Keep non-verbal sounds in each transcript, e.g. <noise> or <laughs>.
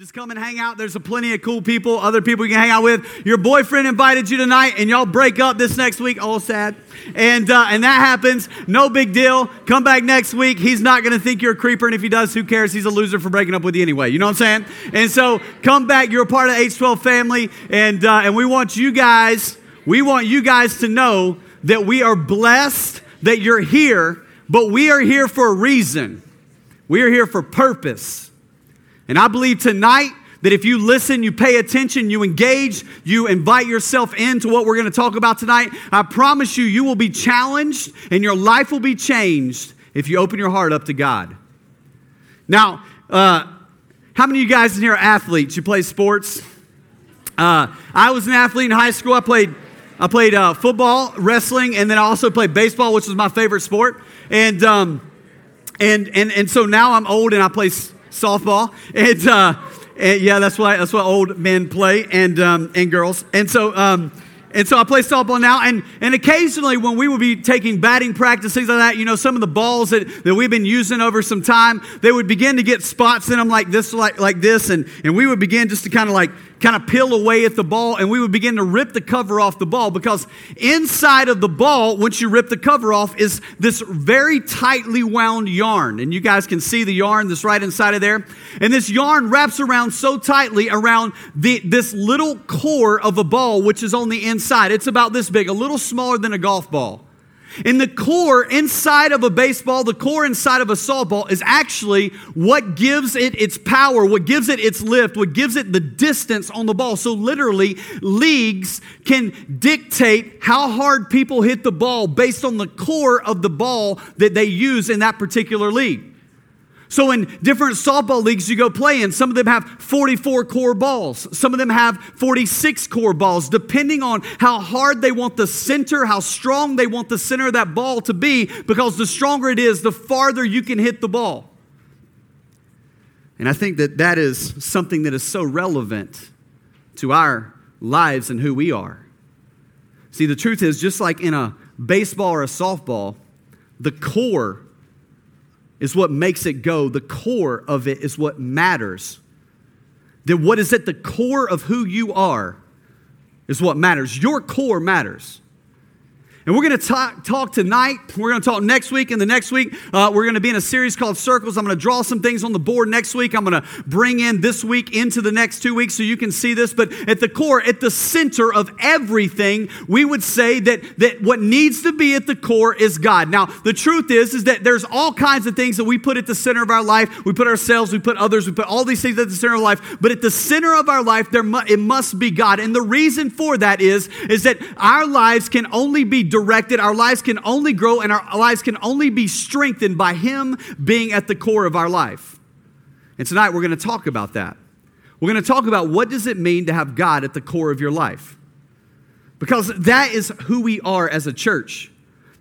Just come and hang out. There's a plenty of cool people, other people you can hang out with. Your boyfriend invited you tonight, and y'all break up this next week. All sad, and uh, and that happens. No big deal. Come back next week. He's not going to think you're a creeper, and if he does, who cares? He's a loser for breaking up with you anyway. You know what I'm saying? And so come back. You're a part of the H12 family, and uh, and we want you guys. We want you guys to know that we are blessed that you're here, but we are here for a reason. We are here for purpose. And I believe tonight that if you listen, you pay attention, you engage, you invite yourself into what we're going to talk about tonight, I promise you, you will be challenged and your life will be changed if you open your heart up to God. Now, uh, how many of you guys in here are athletes? You play sports? Uh, I was an athlete in high school. I played, I played uh, football, wrestling, and then I also played baseball, which was my favorite sport. And, um, and, and, and so now I'm old and I play softball. And, uh, and yeah, that's why that's what old men play and um, and girls. And so um, and so I play softball now. And and occasionally when we would be taking batting practice, things like that, you know, some of the balls that, that we've been using over some time, they would begin to get spots in them like this, like like this, and and we would begin just to kind of like kind of peel away at the ball and we would begin to rip the cover off the ball because inside of the ball, once you rip the cover off, is this very tightly wound yarn. And you guys can see the yarn that's right inside of there. And this yarn wraps around so tightly around the, this little core of a ball, which is on the inside. It's about this big, a little smaller than a golf ball. In the core inside of a baseball, the core inside of a softball is actually what gives it its power, what gives it its lift, what gives it the distance on the ball. So, literally, leagues can dictate how hard people hit the ball based on the core of the ball that they use in that particular league. So in different softball leagues you go play in, some of them have 44 core balls. Some of them have 46 core balls, depending on how hard they want the center, how strong they want the center of that ball to be, because the stronger it is, the farther you can hit the ball. And I think that that is something that is so relevant to our lives and who we are. See, the truth is, just like in a baseball or a softball, the core is what makes it go. The core of it is what matters. Then what is at the core of who you are is what matters. Your core matters. And we're going to talk, talk tonight. We're going to talk next week. And the next week, uh, we're going to be in a series called Circles. I'm going to draw some things on the board next week. I'm going to bring in this week into the next two weeks so you can see this. But at the core, at the center of everything, we would say that, that what needs to be at the core is God. Now, the truth is, is that there's all kinds of things that we put at the center of our life. We put ourselves, we put others, we put all these things at the center of life. But at the center of our life, there mu- it must be God. And the reason for that is, is that our lives can only be directed, our lives can only grow, and our lives can only be strengthened by Him being at the core of our life. And tonight we're going to talk about that. We're going to talk about what does it mean to have God at the core of your life? Because that is who we are as a church.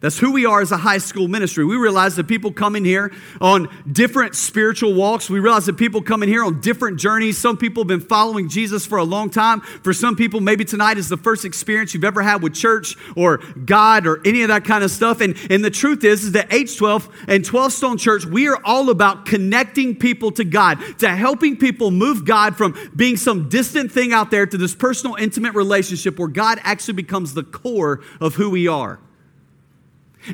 That's who we are as a high school ministry. We realize that people come in here on different spiritual walks. We realize that people come in here on different journeys. Some people have been following Jesus for a long time. For some people, maybe tonight is the first experience you've ever had with church or God or any of that kind of stuff. And, and the truth is, is that H12 and 12 Stone Church, we are all about connecting people to God, to helping people move God from being some distant thing out there to this personal, intimate relationship where God actually becomes the core of who we are.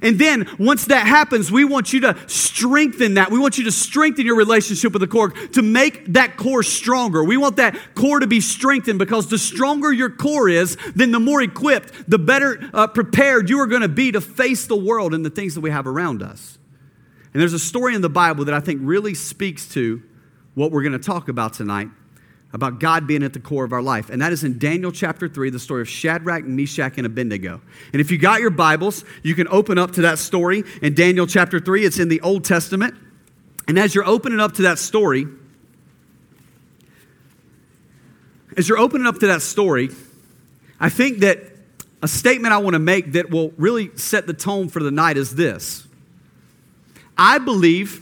And then once that happens, we want you to strengthen that. We want you to strengthen your relationship with the core to make that core stronger. We want that core to be strengthened because the stronger your core is, then the more equipped, the better uh, prepared you are going to be to face the world and the things that we have around us. And there's a story in the Bible that I think really speaks to what we're going to talk about tonight about God being at the core of our life. And that is in Daniel chapter 3, the story of Shadrach, Meshach, and Abednego. And if you got your Bibles, you can open up to that story in Daniel chapter 3. It's in the Old Testament. And as you're opening up to that story, as you're opening up to that story, I think that a statement I want to make that will really set the tone for the night is this I believe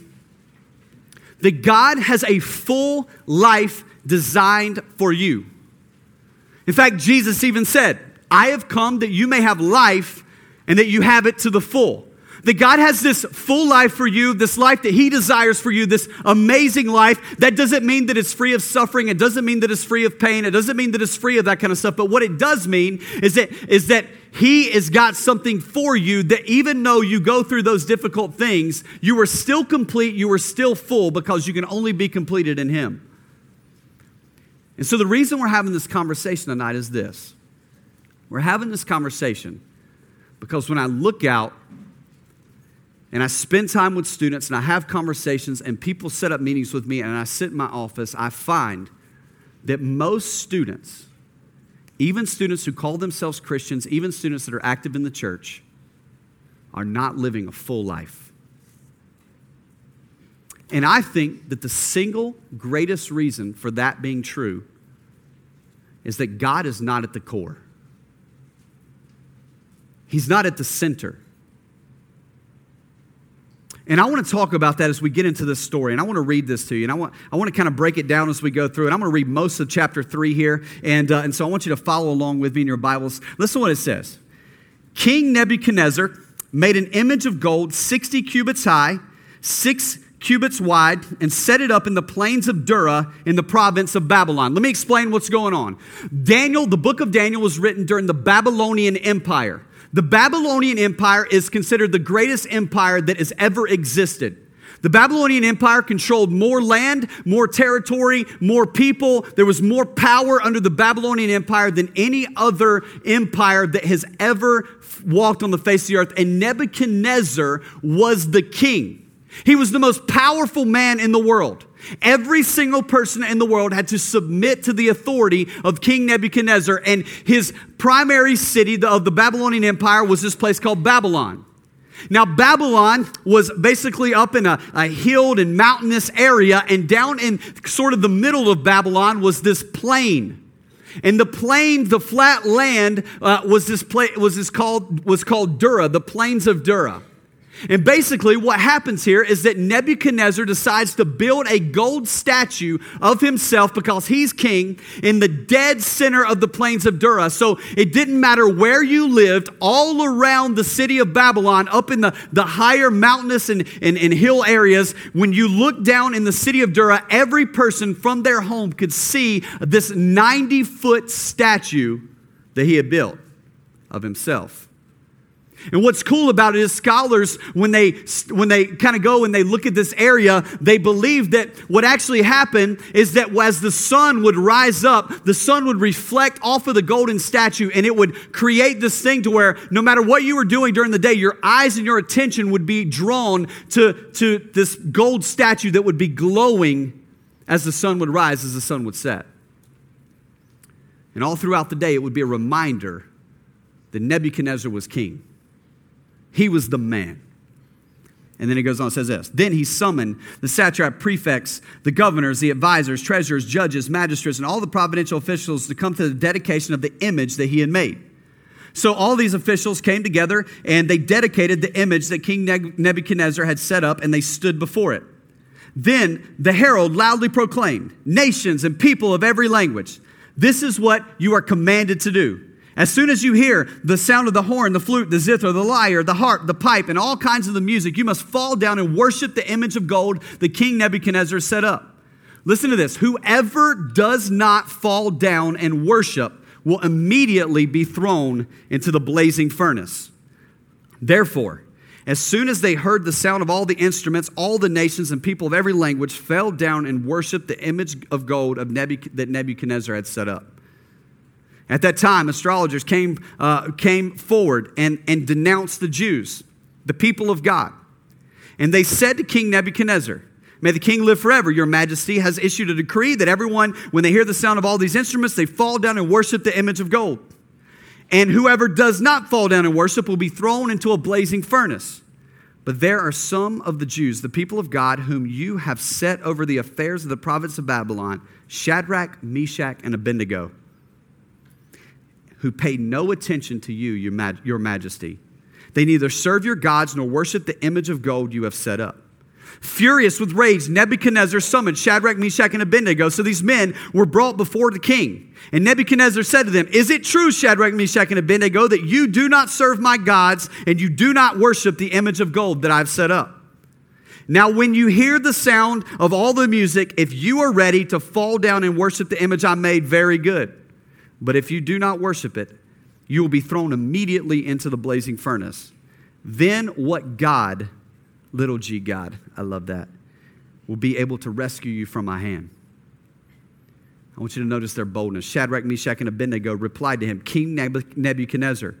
that God has a full life designed for you. In fact, Jesus even said, I have come that you may have life and that you have it to the full. That God has this full life for you, this life that He desires for you, this amazing life. That doesn't mean that it's free of suffering. It doesn't mean that it's free of pain. It doesn't mean that it's free of that kind of stuff. But what it does mean is that, is that He has got something for you that even though you go through those difficult things, you are still complete, you are still full because you can only be completed in Him. And so the reason we're having this conversation tonight is this we're having this conversation because when I look out and I spend time with students and I have conversations and people set up meetings with me and I sit in my office, I find that most students, even students who call themselves Christians, even students that are active in the church, are not living a full life. And I think that the single greatest reason for that being true is that God is not at the core. He's not at the center. And I want to talk about that as we get into this story. And I want to read this to you. And I want, I want to kind of break it down as we go through. And I'm going to read most of chapter 3 here. And, uh, and so I want you to follow along with me in your Bibles. Listen to what it says King Nebuchadnezzar made an image of gold 60 cubits high, six cubits wide, and set it up in the plains of Dura in the province of Babylon. Let me explain what's going on. Daniel, the book of Daniel, was written during the Babylonian Empire. The Babylonian Empire is considered the greatest empire that has ever existed. The Babylonian Empire controlled more land, more territory, more people. There was more power under the Babylonian Empire than any other empire that has ever walked on the face of the earth. And Nebuchadnezzar was the king. He was the most powerful man in the world. Every single person in the world had to submit to the authority of King Nebuchadnezzar, and his primary city of the Babylonian Empire was this place called Babylon. Now, Babylon was basically up in a, a hilled and mountainous area, and down in sort of the middle of Babylon was this plain. And the plain, the flat land, uh, was this pla- was this called was called Dura, the plains of Dura. And basically, what happens here is that Nebuchadnezzar decides to build a gold statue of himself because he's king in the dead center of the plains of Dura. So it didn't matter where you lived, all around the city of Babylon, up in the, the higher mountainous and, and, and hill areas, when you look down in the city of Dura, every person from their home could see this 90 foot statue that he had built of himself. And what's cool about it is scholars, when they, when they kind of go and they look at this area, they believe that what actually happened is that as the sun would rise up, the sun would reflect off of the golden statue and it would create this thing to where no matter what you were doing during the day, your eyes and your attention would be drawn to, to this gold statue that would be glowing as the sun would rise, as the sun would set. And all throughout the day, it would be a reminder that Nebuchadnezzar was king. He was the man. And then he goes on and says this Then he summoned the satrap prefects, the governors, the advisors, treasurers, judges, magistrates, and all the providential officials to come to the dedication of the image that he had made. So all these officials came together and they dedicated the image that King Nebuchadnezzar had set up and they stood before it. Then the herald loudly proclaimed, Nations and people of every language, this is what you are commanded to do. As soon as you hear the sound of the horn, the flute, the zither, the lyre, the harp, the pipe, and all kinds of the music, you must fall down and worship the image of gold that King Nebuchadnezzar set up. Listen to this whoever does not fall down and worship will immediately be thrown into the blazing furnace. Therefore, as soon as they heard the sound of all the instruments, all the nations and people of every language fell down and worshiped the image of gold of Nebuch- that Nebuchadnezzar had set up. At that time, astrologers came, uh, came forward and, and denounced the Jews, the people of God. And they said to King Nebuchadnezzar, May the king live forever. Your majesty has issued a decree that everyone, when they hear the sound of all these instruments, they fall down and worship the image of gold. And whoever does not fall down and worship will be thrown into a blazing furnace. But there are some of the Jews, the people of God, whom you have set over the affairs of the province of Babylon Shadrach, Meshach, and Abednego who pay no attention to you, your, your majesty. They neither serve your gods nor worship the image of gold you have set up. Furious with rage, Nebuchadnezzar summoned Shadrach, Meshach, and Abednego. So these men were brought before the king. And Nebuchadnezzar said to them, Is it true, Shadrach, Meshach, and Abednego, that you do not serve my gods and you do not worship the image of gold that I've set up? Now, when you hear the sound of all the music, if you are ready to fall down and worship the image I made, very good. But if you do not worship it, you will be thrown immediately into the blazing furnace. Then what God, little g God, I love that, will be able to rescue you from my hand? I want you to notice their boldness. Shadrach, Meshach, and Abednego replied to him King Nebuchadnezzar,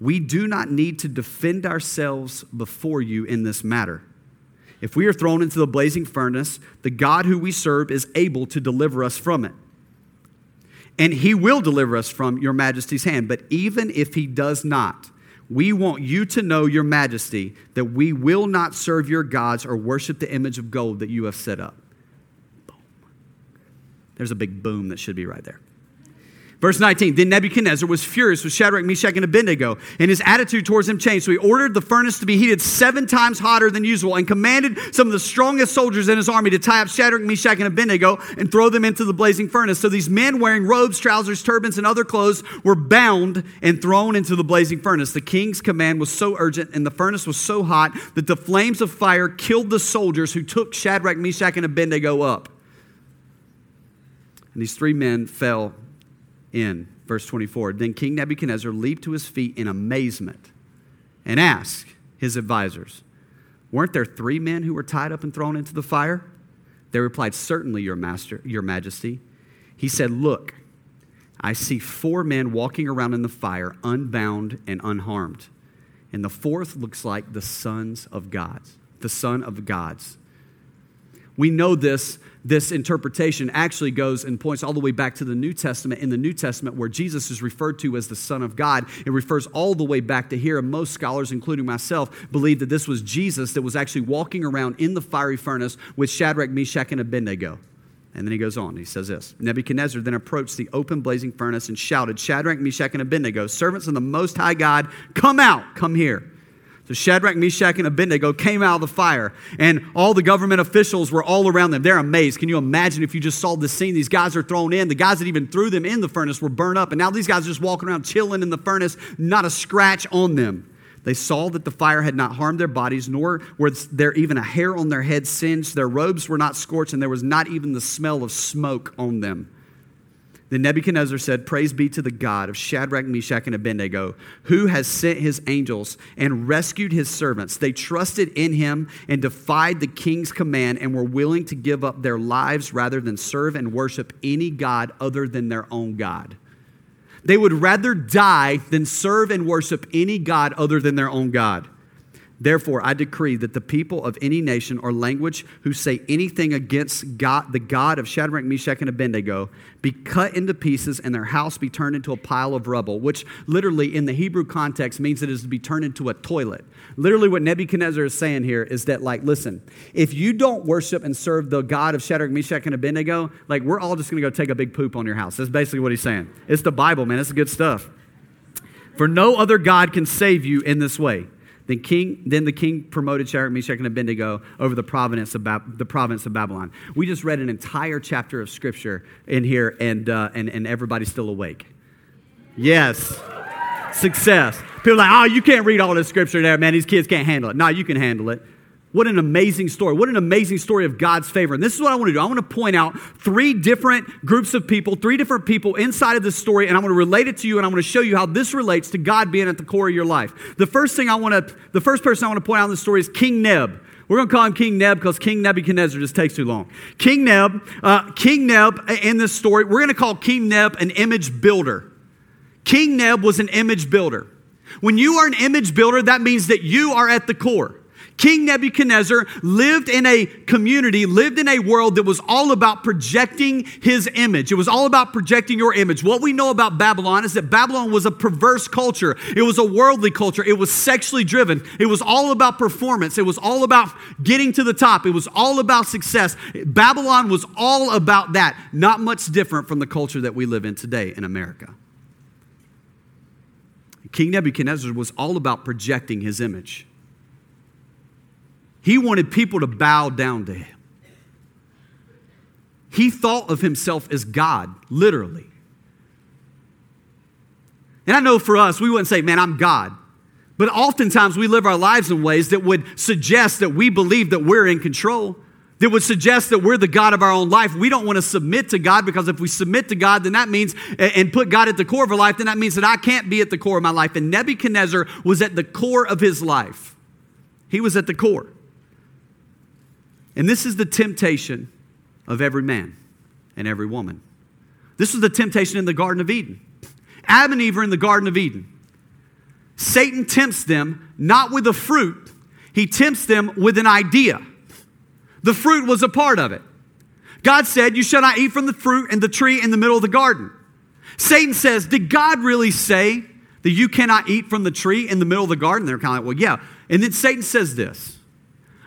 we do not need to defend ourselves before you in this matter. If we are thrown into the blazing furnace, the God who we serve is able to deliver us from it. And he will deliver us from your majesty's hand. But even if he does not, we want you to know, your majesty, that we will not serve your gods or worship the image of gold that you have set up. Boom. There's a big boom that should be right there. Verse 19, then Nebuchadnezzar was furious with Shadrach, Meshach, and Abednego, and his attitude towards them changed. So he ordered the furnace to be heated seven times hotter than usual and commanded some of the strongest soldiers in his army to tie up Shadrach, Meshach, and Abednego and throw them into the blazing furnace. So these men wearing robes, trousers, turbans, and other clothes were bound and thrown into the blazing furnace. The king's command was so urgent and the furnace was so hot that the flames of fire killed the soldiers who took Shadrach, Meshach, and Abednego up. And these three men fell in. Verse 24 Then King Nebuchadnezzar leaped to his feet in amazement and asked his advisors, Weren't there three men who were tied up and thrown into the fire? They replied, Certainly, your master, your majesty. He said, Look, I see four men walking around in the fire, unbound and unharmed. And the fourth looks like the sons of gods, the son of gods. We know this, this interpretation actually goes and points all the way back to the New Testament. In the New Testament, where Jesus is referred to as the Son of God, it refers all the way back to here. And most scholars, including myself, believe that this was Jesus that was actually walking around in the fiery furnace with Shadrach, Meshach, and Abednego. And then he goes on. He says this Nebuchadnezzar then approached the open blazing furnace and shouted, Shadrach, Meshach, and Abednego, servants of the Most High God, come out, come here. So Shadrach, Meshach, and Abednego came out of the fire, and all the government officials were all around them. They're amazed. Can you imagine if you just saw this scene? These guys are thrown in. The guys that even threw them in the furnace were burned up, and now these guys are just walking around chilling in the furnace, not a scratch on them. They saw that the fire had not harmed their bodies, nor was there even a hair on their head singed. Their robes were not scorched, and there was not even the smell of smoke on them. Then Nebuchadnezzar said, Praise be to the God of Shadrach, Meshach, and Abednego, who has sent his angels and rescued his servants. They trusted in him and defied the king's command and were willing to give up their lives rather than serve and worship any God other than their own God. They would rather die than serve and worship any God other than their own God. Therefore, I decree that the people of any nation or language who say anything against God, the God of Shadrach, Meshach, and Abednego be cut into pieces and their house be turned into a pile of rubble, which literally in the Hebrew context means it is to be turned into a toilet. Literally, what Nebuchadnezzar is saying here is that, like, listen, if you don't worship and serve the God of Shadrach, Meshach, and Abednego, like, we're all just going to go take a big poop on your house. That's basically what he's saying. It's the Bible, man. It's good stuff. For no other God can save you in this way. Then, king, then the king promoted Shadrach, Meshach, and Abednego over the province, of the province of Babylon. We just read an entire chapter of scripture in here, and, uh, and, and everybody's still awake. Yes. Success. People are like, oh, you can't read all this scripture there, man. These kids can't handle it. No, you can handle it. What an amazing story. What an amazing story of God's favor. And this is what I want to do. I want to point out three different groups of people, three different people inside of this story, and I want to relate it to you and I want to show you how this relates to God being at the core of your life. The first thing I want to, the first person I want to point out in the story is King Neb. We're going to call him King Neb because King Nebuchadnezzar just takes too long. King Neb, uh, King Neb in this story, we're going to call King Neb an image builder. King Neb was an image builder. When you are an image builder, that means that you are at the core. King Nebuchadnezzar lived in a community, lived in a world that was all about projecting his image. It was all about projecting your image. What we know about Babylon is that Babylon was a perverse culture, it was a worldly culture, it was sexually driven, it was all about performance, it was all about getting to the top, it was all about success. Babylon was all about that, not much different from the culture that we live in today in America. King Nebuchadnezzar was all about projecting his image. He wanted people to bow down to him. He thought of himself as God, literally. And I know for us, we wouldn't say, man, I'm God. But oftentimes we live our lives in ways that would suggest that we believe that we're in control, that would suggest that we're the God of our own life. We don't want to submit to God because if we submit to God, then that means, and put God at the core of our life, then that means that I can't be at the core of my life. And Nebuchadnezzar was at the core of his life. He was at the core. And this is the temptation of every man and every woman. This was the temptation in the Garden of Eden. Adam and Eve are in the Garden of Eden. Satan tempts them not with a fruit, he tempts them with an idea. The fruit was a part of it. God said, You shall not eat from the fruit and the tree in the middle of the garden. Satan says, Did God really say that you cannot eat from the tree in the middle of the garden? They're kind of like, Well, yeah. And then Satan says this,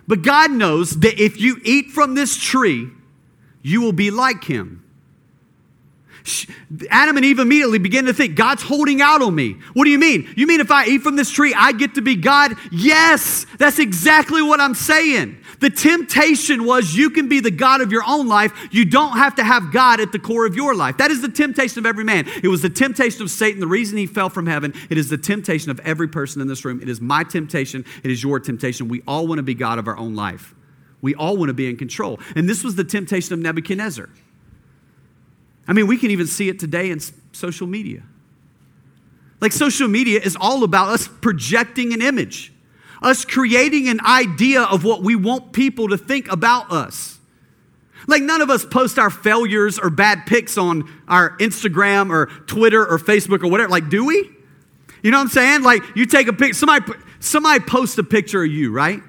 But God knows that if you eat from this tree, you will be like him Adam and Eve immediately begin to think, God's holding out on me. What do you mean? You mean if I eat from this tree, I get to be God? Yes, that's exactly what I'm saying. The temptation was you can be the God of your own life. You don't have to have God at the core of your life. That is the temptation of every man. It was the temptation of Satan, the reason he fell from heaven. It is the temptation of every person in this room. It is my temptation. It is your temptation. We all want to be God of our own life. We all want to be in control. And this was the temptation of Nebuchadnezzar. I mean, we can even see it today in social media. Like, social media is all about us projecting an image, us creating an idea of what we want people to think about us. Like, none of us post our failures or bad pics on our Instagram or Twitter or Facebook or whatever. Like, do we? You know what I'm saying? Like, you take a pic, somebody, somebody posts a picture of you, right?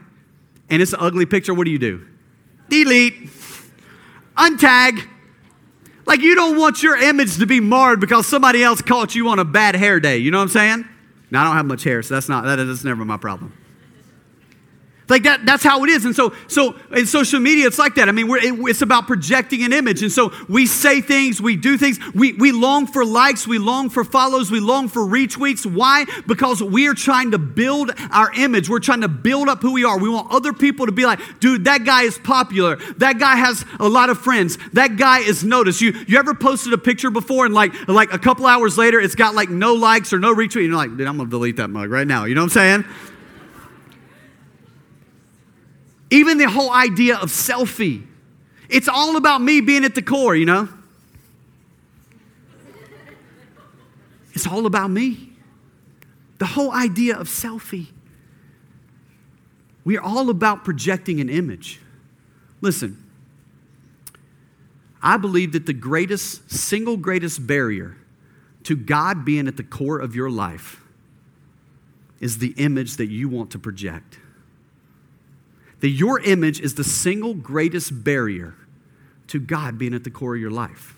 And it's an ugly picture. What do you do? Delete, untag, like you don't want your image to be marred because somebody else caught you on a bad hair day. You know what I'm saying? Now I don't have much hair, so that's not that is never my problem. Like that, that's how it is. And so, so in social media, it's like that. I mean, it, it's about projecting an image. And so we say things, we do things. We, we long for likes, we long for follows, we long for retweets. Why? Because we are trying to build our image. We're trying to build up who we are. We want other people to be like, dude, that guy is popular. That guy has a lot of friends. That guy is noticed. You, you ever posted a picture before and like, like a couple hours later, it's got like no likes or no retweet? You're like, dude, I'm going to delete that mug right now. You know what I'm saying? Even the whole idea of selfie. It's all about me being at the core, you know? It's all about me. The whole idea of selfie. We are all about projecting an image. Listen, I believe that the greatest, single greatest barrier to God being at the core of your life is the image that you want to project that your image is the single greatest barrier to God being at the core of your life.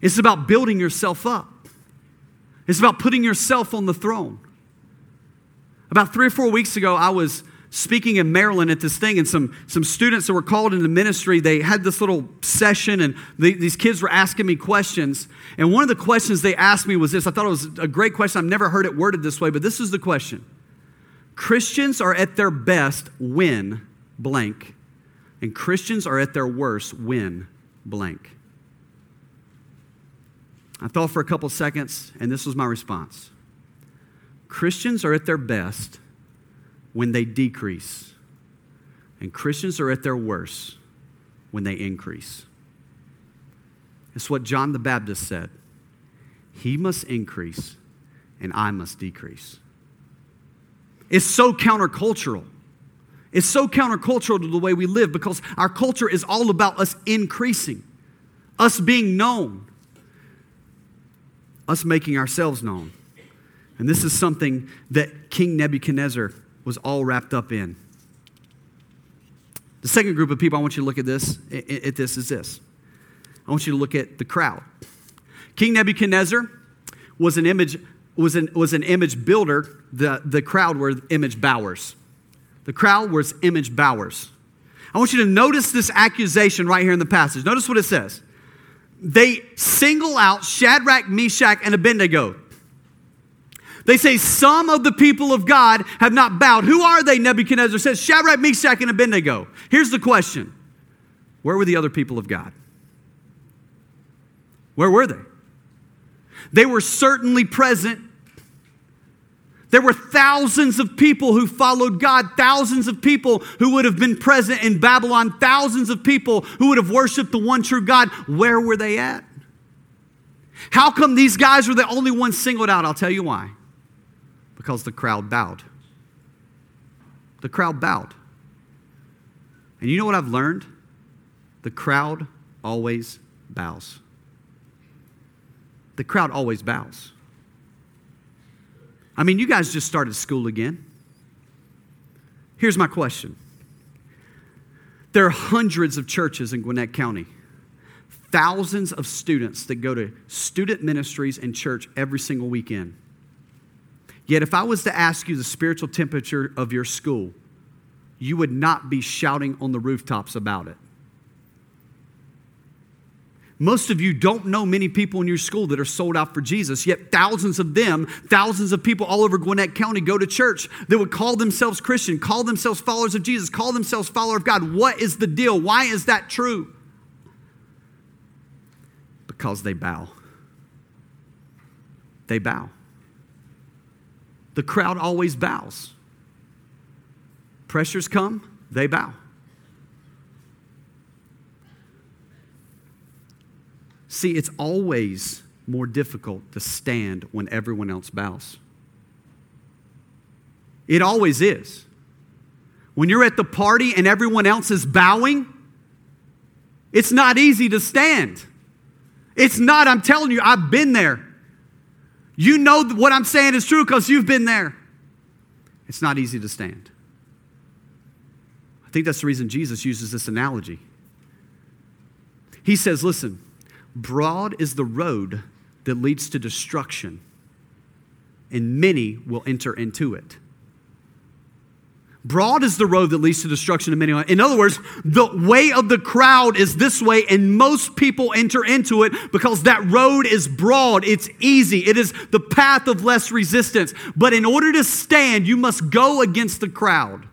It's about building yourself up, it's about putting yourself on the throne. About three or four weeks ago, I was speaking in Maryland at this thing, and some, some students that were called into ministry, they had this little session, and they, these kids were asking me questions. And one of the questions they asked me was this I thought it was a great question. I've never heard it worded this way, but this is the question Christians are at their best when blank, and Christians are at their worst when blank. I thought for a couple seconds, and this was my response Christians are at their best when they decrease, and Christians are at their worst when they increase. It's what John the Baptist said He must increase, and I must decrease is so countercultural. It's so countercultural to the way we live because our culture is all about us increasing, us being known, us making ourselves known. And this is something that King Nebuchadnezzar was all wrapped up in. The second group of people I want you to look at this at this is this. I want you to look at the crowd. King Nebuchadnezzar was an image was an, was an image builder, the, the crowd were image bowers. The crowd was image bowers. I want you to notice this accusation right here in the passage. Notice what it says. They single out Shadrach, Meshach, and Abednego. They say some of the people of God have not bowed. Who are they? Nebuchadnezzar says Shadrach, Meshach, and Abednego. Here's the question Where were the other people of God? Where were they? They were certainly present. There were thousands of people who followed God, thousands of people who would have been present in Babylon, thousands of people who would have worshiped the one true God. Where were they at? How come these guys were the only ones singled out? I'll tell you why because the crowd bowed. The crowd bowed. And you know what I've learned? The crowd always bows. The crowd always bows. I mean, you guys just started school again. Here's my question there are hundreds of churches in Gwinnett County, thousands of students that go to student ministries and church every single weekend. Yet, if I was to ask you the spiritual temperature of your school, you would not be shouting on the rooftops about it. Most of you don't know many people in your school that are sold out for Jesus, yet thousands of them, thousands of people all over Gwinnett County go to church that would call themselves Christian, call themselves followers of Jesus, call themselves follower of God. What is the deal? Why is that true? Because they bow. They bow the crowd always bows. Pressures come, they bow. See, it's always more difficult to stand when everyone else bows. It always is. When you're at the party and everyone else is bowing, it's not easy to stand. It's not, I'm telling you, I've been there. You know what I'm saying is true because you've been there. It's not easy to stand. I think that's the reason Jesus uses this analogy. He says, Listen, broad is the road that leads to destruction, and many will enter into it. Broad is the road that leads to destruction of many. In other words, the way of the crowd is this way, and most people enter into it because that road is broad. It's easy. It is the path of less resistance. But in order to stand, you must go against the crowd.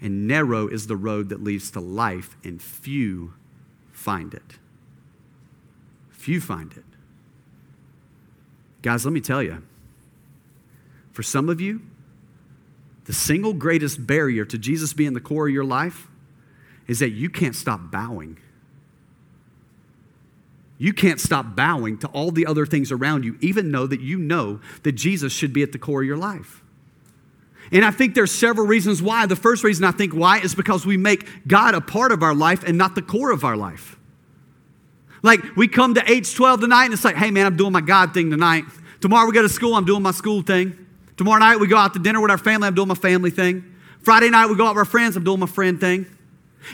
And narrow is the road that leads to life, and few find it. Few find it. Guys, let me tell you, for some of you, the single greatest barrier to Jesus being the core of your life is that you can't stop bowing. You can't stop bowing to all the other things around you, even though that you know that Jesus should be at the core of your life. And I think there's several reasons why. The first reason I think why is because we make God a part of our life and not the core of our life. Like we come to H12 tonight and it's like, hey man, I'm doing my God thing tonight. Tomorrow we go to school, I'm doing my school thing. Tomorrow night we go out to dinner with our family. I'm doing my family thing. Friday night we go out with our friends. I'm doing my friend thing.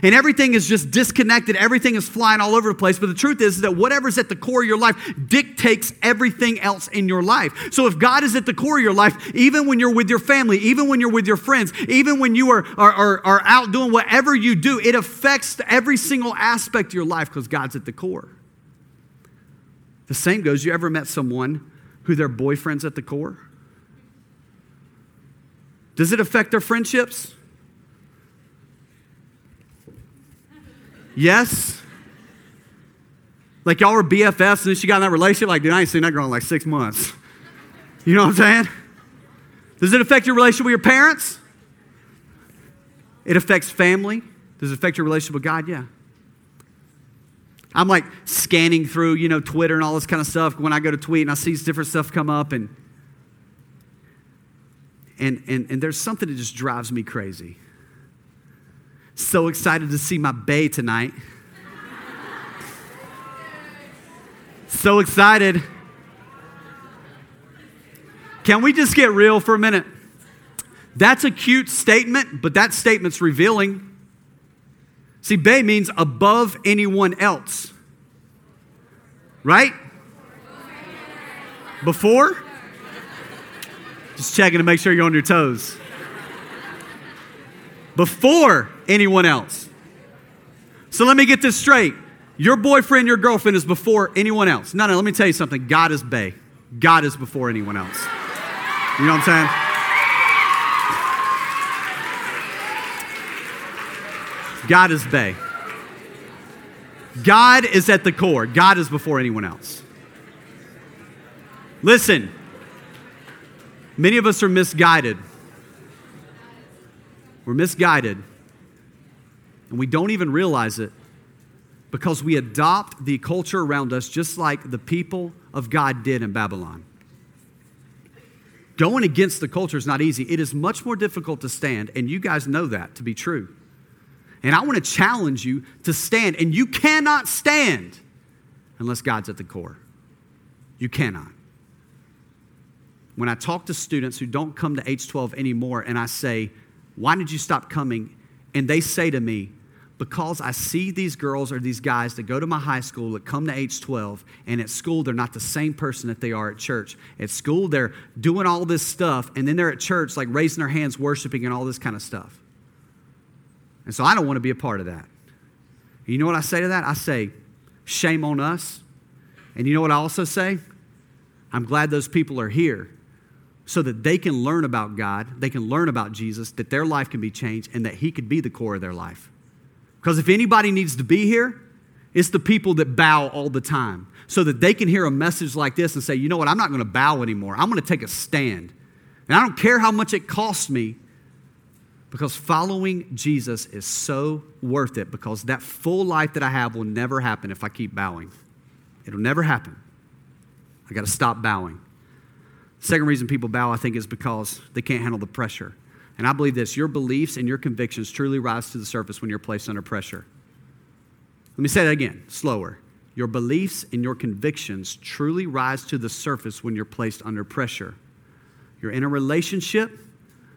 And everything is just disconnected. Everything is flying all over the place. But the truth is that whatever's at the core of your life dictates everything else in your life. So if God is at the core of your life, even when you're with your family, even when you're with your friends, even when you are, are, are, are out doing whatever you do, it affects every single aspect of your life because God's at the core. The same goes, you ever met someone who their boyfriend's at the core? Does it affect their friendships? Yes. Like y'all were BFFs and then she got in that relationship. Like, dude, I ain't seen that girl in like six months. <laughs> You know what I'm saying? Does it affect your relationship with your parents? It affects family. Does it affect your relationship with God? Yeah. I'm like scanning through, you know, Twitter and all this kind of stuff when I go to tweet and I see different stuff come up and and, and, and there's something that just drives me crazy. So excited to see my bae tonight. so excited. Can we just get real for a minute? That's a cute statement, but that statement's revealing. See, bae means above anyone else. Right? Before? Just checking to make sure you're on your toes. Before anyone else. So let me get this straight. Your boyfriend, your girlfriend is before anyone else. No, no, let me tell you something. God is Bae. God is before anyone else. You know what I'm saying? God is Bae. God is at the core. God is before anyone else. Listen, many of us are misguided. We're misguided, and we don't even realize it because we adopt the culture around us just like the people of God did in Babylon. Going against the culture is not easy. It is much more difficult to stand, and you guys know that to be true. And I want to challenge you to stand, and you cannot stand unless God's at the core. You cannot. When I talk to students who don't come to H12 anymore, and I say, Why did you stop coming? And they say to me, because I see these girls or these guys that go to my high school that come to H12, and at school they're not the same person that they are at church. At school they're doing all this stuff, and then they're at church like raising their hands, worshiping, and all this kind of stuff. And so I don't want to be a part of that. You know what I say to that? I say, shame on us. And you know what I also say? I'm glad those people are here so that they can learn about God, they can learn about Jesus, that their life can be changed, and that He could be the core of their life. Because if anybody needs to be here, it's the people that bow all the time so that they can hear a message like this and say, you know what, I'm not going to bow anymore. I'm going to take a stand. And I don't care how much it costs me because following Jesus is so worth it because that full life that I have will never happen if I keep bowing. It'll never happen. I got to stop bowing. Second reason people bow, I think, is because they can't handle the pressure. And I believe this your beliefs and your convictions truly rise to the surface when you're placed under pressure. Let me say that again, slower. Your beliefs and your convictions truly rise to the surface when you're placed under pressure. You're in a relationship,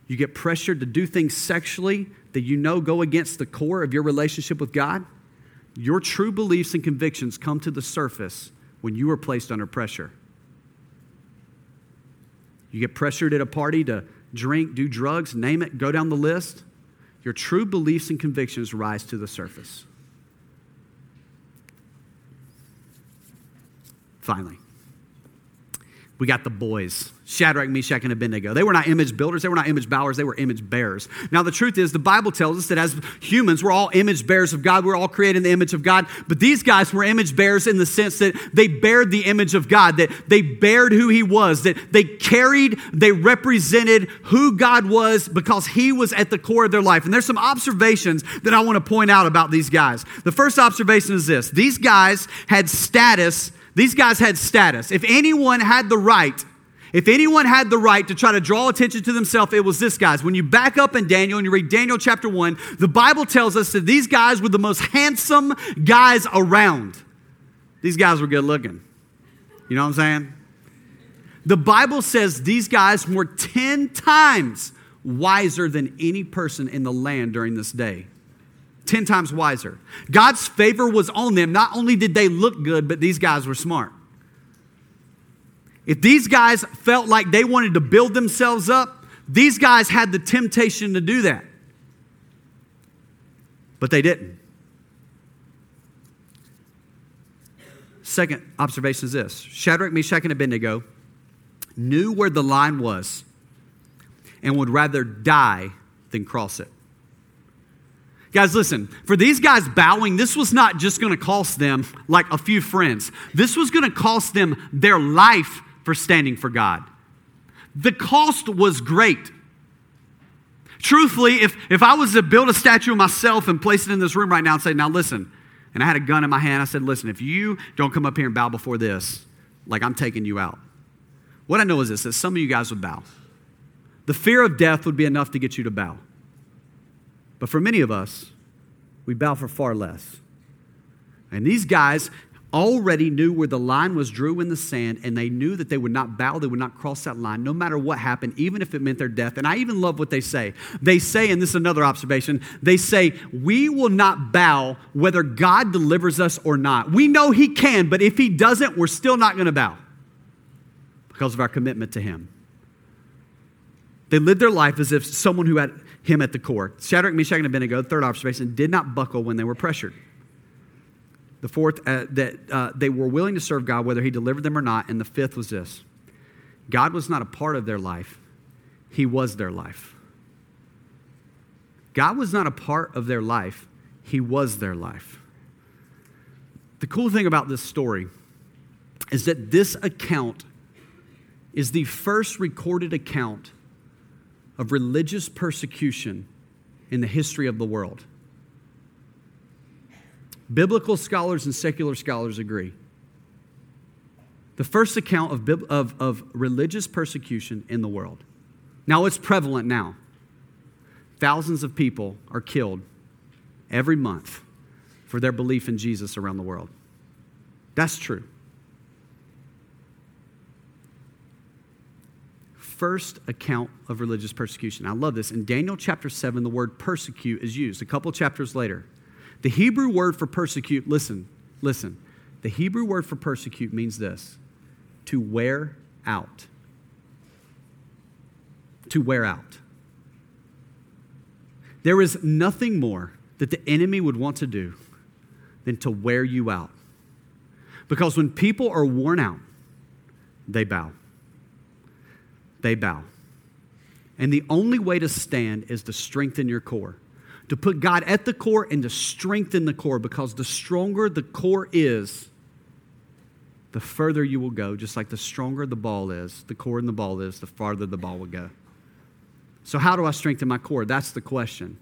you get pressured to do things sexually that you know go against the core of your relationship with God. Your true beliefs and convictions come to the surface when you are placed under pressure. You get pressured at a party to drink, do drugs, name it, go down the list, your true beliefs and convictions rise to the surface. Finally, we got the boys. Shadrach, Meshach, and Abednego. They were not image builders, they were not image bowers, they were image bearers. Now, the truth is, the Bible tells us that as humans, we're all image bearers of God. We're all created in the image of God. But these guys were image bearers in the sense that they bared the image of God, that they bared who He was, that they carried, they represented who God was because He was at the core of their life. And there's some observations that I want to point out about these guys. The first observation is this these guys had status. These guys had status. If anyone had the right if anyone had the right to try to draw attention to themselves, it was this guys. When you back up in Daniel and you read Daniel chapter 1, the Bible tells us that these guys were the most handsome guys around. These guys were good looking. You know what I'm saying? The Bible says these guys were 10 times wiser than any person in the land during this day. 10 times wiser. God's favor was on them. Not only did they look good, but these guys were smart. If these guys felt like they wanted to build themselves up, these guys had the temptation to do that. But they didn't. Second observation is this Shadrach, Meshach, and Abednego knew where the line was and would rather die than cross it. Guys, listen, for these guys bowing, this was not just going to cost them like a few friends. This was going to cost them their life for standing for God. The cost was great. Truthfully, if, if I was to build a statue of myself and place it in this room right now and say, now listen, and I had a gun in my hand, I said, listen, if you don't come up here and bow before this, like I'm taking you out. What I know is this that some of you guys would bow. The fear of death would be enough to get you to bow. But for many of us, we bow for far less. And these guys already knew where the line was drew in the sand, and they knew that they would not bow, they would not cross that line, no matter what happened, even if it meant their death. And I even love what they say. They say, and this is another observation, they say, We will not bow whether God delivers us or not. We know He can, but if He doesn't, we're still not going to bow because of our commitment to Him. They lived their life as if someone who had Him at the core. Shadrach, Meshach, and Abednego, third observation, did not buckle when they were pressured. The fourth, uh, that uh, they were willing to serve God whether He delivered them or not. And the fifth was this God was not a part of their life, He was their life. God was not a part of their life, He was their life. The cool thing about this story is that this account is the first recorded account of religious persecution in the history of the world. Biblical scholars and secular scholars agree. The first account of, of, of religious persecution in the world. Now, it's prevalent now. Thousands of people are killed every month for their belief in Jesus around the world. That's true. First account of religious persecution. I love this. In Daniel chapter 7, the word persecute is used a couple chapters later. The Hebrew word for persecute, listen, listen. The Hebrew word for persecute means this to wear out. To wear out. There is nothing more that the enemy would want to do than to wear you out. Because when people are worn out, they bow. They bow. And the only way to stand is to strengthen your core to put God at the core and to strengthen the core because the stronger the core is, the further you will go. Just like the stronger the ball is, the core and the ball is, the farther the ball will go. So, how do I strengthen my core? That's the question.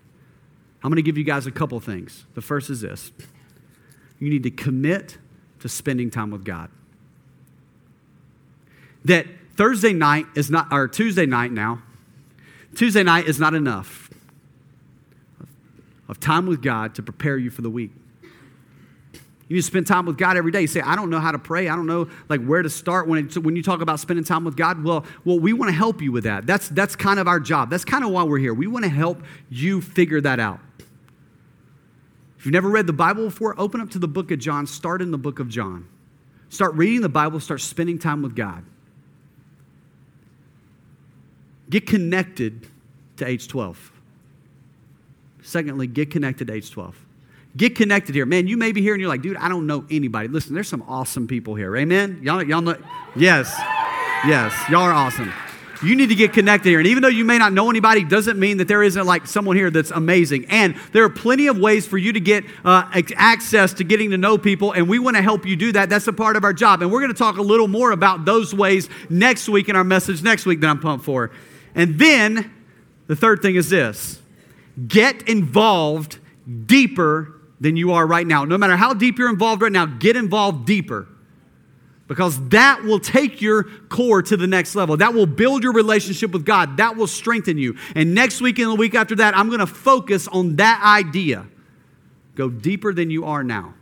I'm going to give you guys a couple things. The first is this you need to commit to spending time with God. That Thursday night is not, or Tuesday night now, Tuesday night is not enough of time with God to prepare you for the week. You need to spend time with God every day. You say, I don't know how to pray. I don't know like where to start. When, it, when you talk about spending time with God, well, well, we want to help you with that. That's, that's kind of our job. That's kind of why we're here. We want to help you figure that out. If you've never read the Bible before, open up to the book of John. Start in the book of John. Start reading the Bible. Start spending time with God. Get connected to H12. Secondly, get connected to H12. Get connected here. Man, you may be here and you're like, dude, I don't know anybody. Listen, there's some awesome people here. Amen? Y'all, y'all know? Yes. Yes. Y'all are awesome. You need to get connected here. And even though you may not know anybody, doesn't mean that there isn't like someone here that's amazing. And there are plenty of ways for you to get uh, access to getting to know people. And we want to help you do that. That's a part of our job. And we're going to talk a little more about those ways next week in our message next week that I'm pumped for. And then the third thing is this Get involved deeper than you are right now. No matter how deep you're involved right now, get involved deeper. Because that will take your core to the next level. That will build your relationship with God. That will strengthen you. And next week and the week after that, I'm going to focus on that idea. Go deeper than you are now.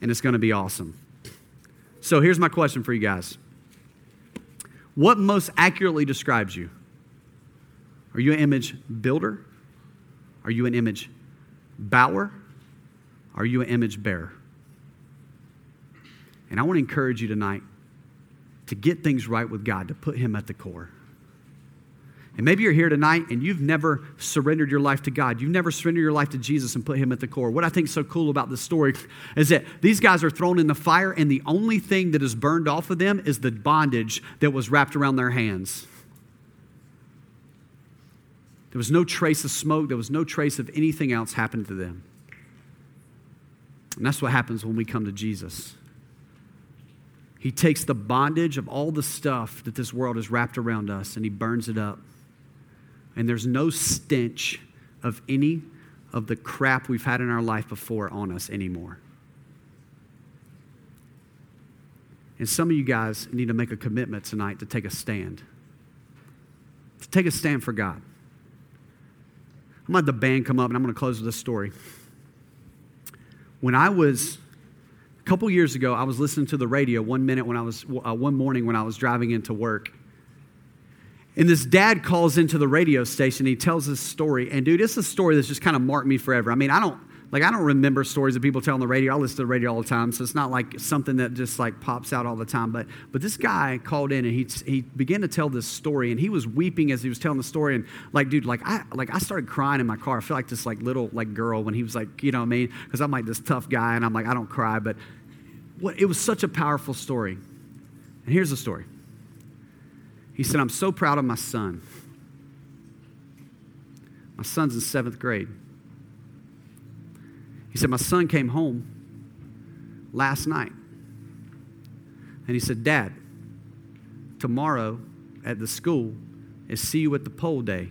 And it's going to be awesome. So here's my question for you guys What most accurately describes you? Are you an image builder? Are you an image bower? Are you an image bearer? And I want to encourage you tonight to get things right with God, to put Him at the core. And maybe you're here tonight and you've never surrendered your life to God. You've never surrendered your life to Jesus and put Him at the core. What I think is so cool about this story <laughs> is that these guys are thrown in the fire, and the only thing that is burned off of them is the bondage that was wrapped around their hands. There was no trace of smoke, there was no trace of anything else happened to them. And that's what happens when we come to Jesus. He takes the bondage of all the stuff that this world has wrapped around us and he burns it up. And there's no stench of any of the crap we've had in our life before on us anymore. And some of you guys need to make a commitment tonight to take a stand. To take a stand for God. I'm going to have the band come up and I'm going to close with this story. When I was a couple years ago, I was listening to the radio one minute when I was uh, one morning when I was driving into work. And this dad calls into the radio station. He tells this story. And dude, it's a story that's just kind of marked me forever. I mean, I don't like I don't remember stories that people tell on the radio. I listen to the radio all the time, so it's not like something that just like pops out all the time. But but this guy called in and he he began to tell this story, and he was weeping as he was telling the story. And like, dude, like I like I started crying in my car. I feel like this like little like girl when he was like, you know what I mean? Because I'm like this tough guy, and I'm like I don't cry, but what it was such a powerful story. And here's the story. He said, I'm so proud of my son. My son's in seventh grade. He said, My son came home last night. And he said, Dad, tomorrow at the school is see you at the pole day.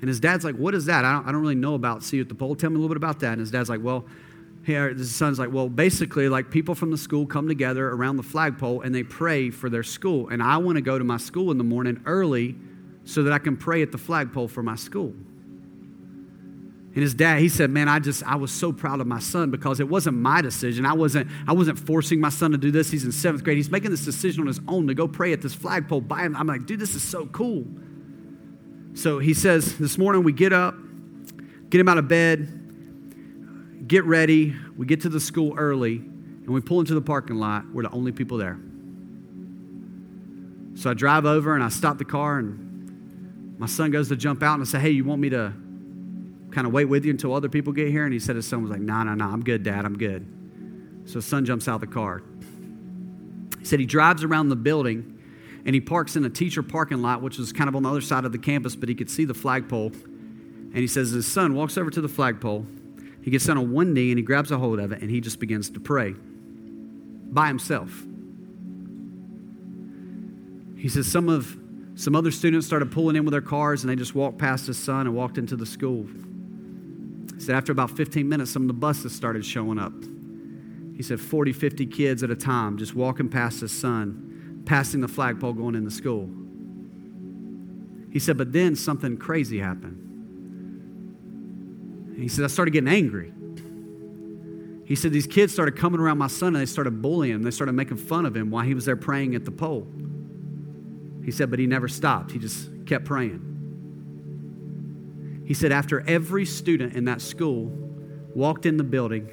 And his dad's like, What is that? I don't, I don't really know about see you at the pole. Tell me a little bit about that. And his dad's like, Well, here, uh, his son's like, Well, basically, like people from the school come together around the flagpole and they pray for their school. And I want to go to my school in the morning early so that I can pray at the flagpole for my school. And his dad, he said, Man, I just, I was so proud of my son because it wasn't my decision. I wasn't, I wasn't forcing my son to do this. He's in seventh grade. He's making this decision on his own to go pray at this flagpole by him. I'm like, dude, this is so cool. So he says, This morning we get up, get him out of bed, get ready. We get to the school early, and we pull into the parking lot. We're the only people there. So I drive over and I stop the car, and my son goes to jump out and I say, Hey, you want me to kind of wait with you until other people get here? And he said his son was like, No, no, no, I'm good, Dad, I'm good. So his son jumps out of the car. He said he drives around the building and he parks in a teacher parking lot, which was kind of on the other side of the campus, but he could see the flagpole. And he says his son walks over to the flagpole. He gets down on one knee and he grabs a hold of it and he just begins to pray by himself. He says some of some other students started pulling in with their cars and they just walked past his son and walked into the school. He said after about 15 minutes, some of the buses started showing up. He said 40, 50 kids at a time just walking past his son, passing the flagpole going into school. He said, but then something crazy happened. He said, I started getting angry. He said, these kids started coming around my son and they started bullying him. They started making fun of him while he was there praying at the pole. He said, but he never stopped. He just kept praying. He said, after every student in that school walked in the building,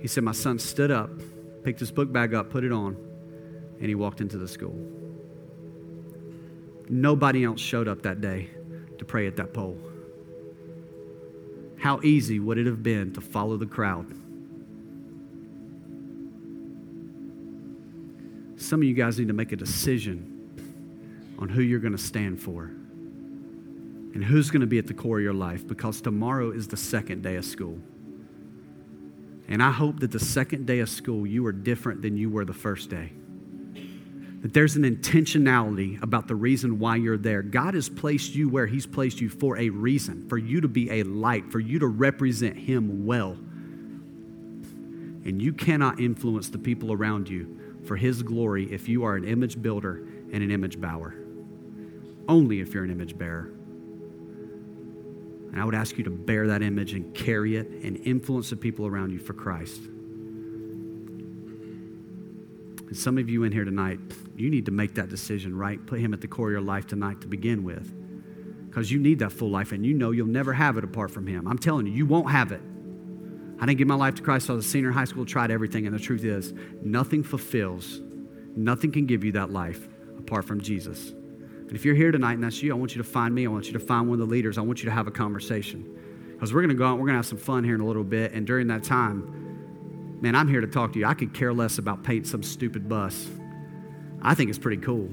he said, My son stood up, picked his book bag up, put it on, and he walked into the school. Nobody else showed up that day to pray at that pole. How easy would it have been to follow the crowd? Some of you guys need to make a decision on who you're going to stand for and who's going to be at the core of your life because tomorrow is the second day of school. And I hope that the second day of school, you are different than you were the first day. That there's an intentionality about the reason why you're there. God has placed you where He's placed you for a reason, for you to be a light, for you to represent Him well. And you cannot influence the people around you for His glory if you are an image builder and an image bower. Only if you're an image bearer. And I would ask you to bear that image and carry it and influence the people around you for Christ. And some of you in here tonight, you need to make that decision, right? Put Him at the core of your life tonight to begin with. Because you need that full life and you know you'll never have it apart from Him. I'm telling you, you won't have it. I didn't give my life to Christ. I was a senior in high school, tried everything, and the truth is, nothing fulfills, nothing can give you that life apart from Jesus. And if you're here tonight and that's you, I want you to find me. I want you to find one of the leaders. I want you to have a conversation. Because we're going to go out, we're going to have some fun here in a little bit. And during that time, man, I'm here to talk to you. I could care less about paint some stupid bus. I think it's pretty cool,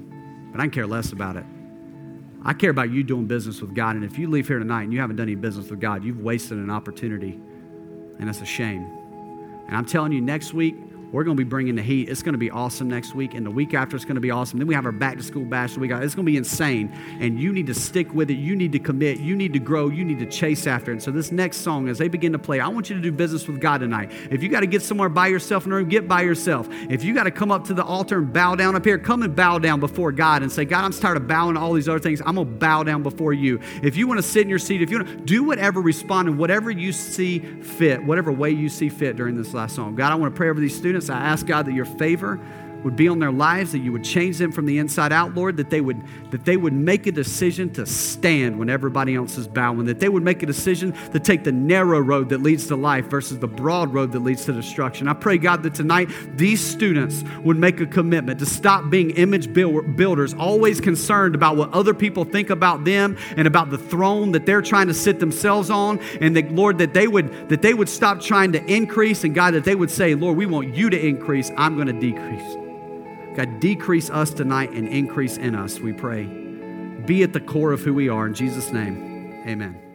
but I can care less about it. I care about you doing business with God. And if you leave here tonight and you haven't done any business with God, you've wasted an opportunity. And that's a shame. And I'm telling you, next week, we're going to be bringing the heat. It's going to be awesome next week, and the week after it's going to be awesome. Then we have our back to school bash. We got it's going to be insane, and you need to stick with it. You need to commit. You need to grow. You need to chase after it. And so this next song, as they begin to play, I want you to do business with God tonight. If you got to get somewhere by yourself in the room, get by yourself. If you got to come up to the altar and bow down up here, come and bow down before God and say, God, I'm tired of bowing to all these other things. I'm going to bow down before you. If you want to sit in your seat, if you want to do whatever, respond in whatever you see fit, whatever way you see fit during this last song. God, I want to pray over these students. I ask God that your favor would be on their lives, that you would change them from the inside out, Lord, that they would that they would make a decision to stand when everybody else is bowing, that they would make a decision to take the narrow road that leads to life versus the broad road that leads to destruction. I pray, God, that tonight these students would make a commitment to stop being image builders, always concerned about what other people think about them and about the throne that they're trying to sit themselves on, and that Lord, that they would that they would stop trying to increase, and God, that they would say, Lord, we want you to increase, I'm going to decrease. God, decrease us tonight and increase in us, we pray. Be at the core of who we are. In Jesus' name, amen.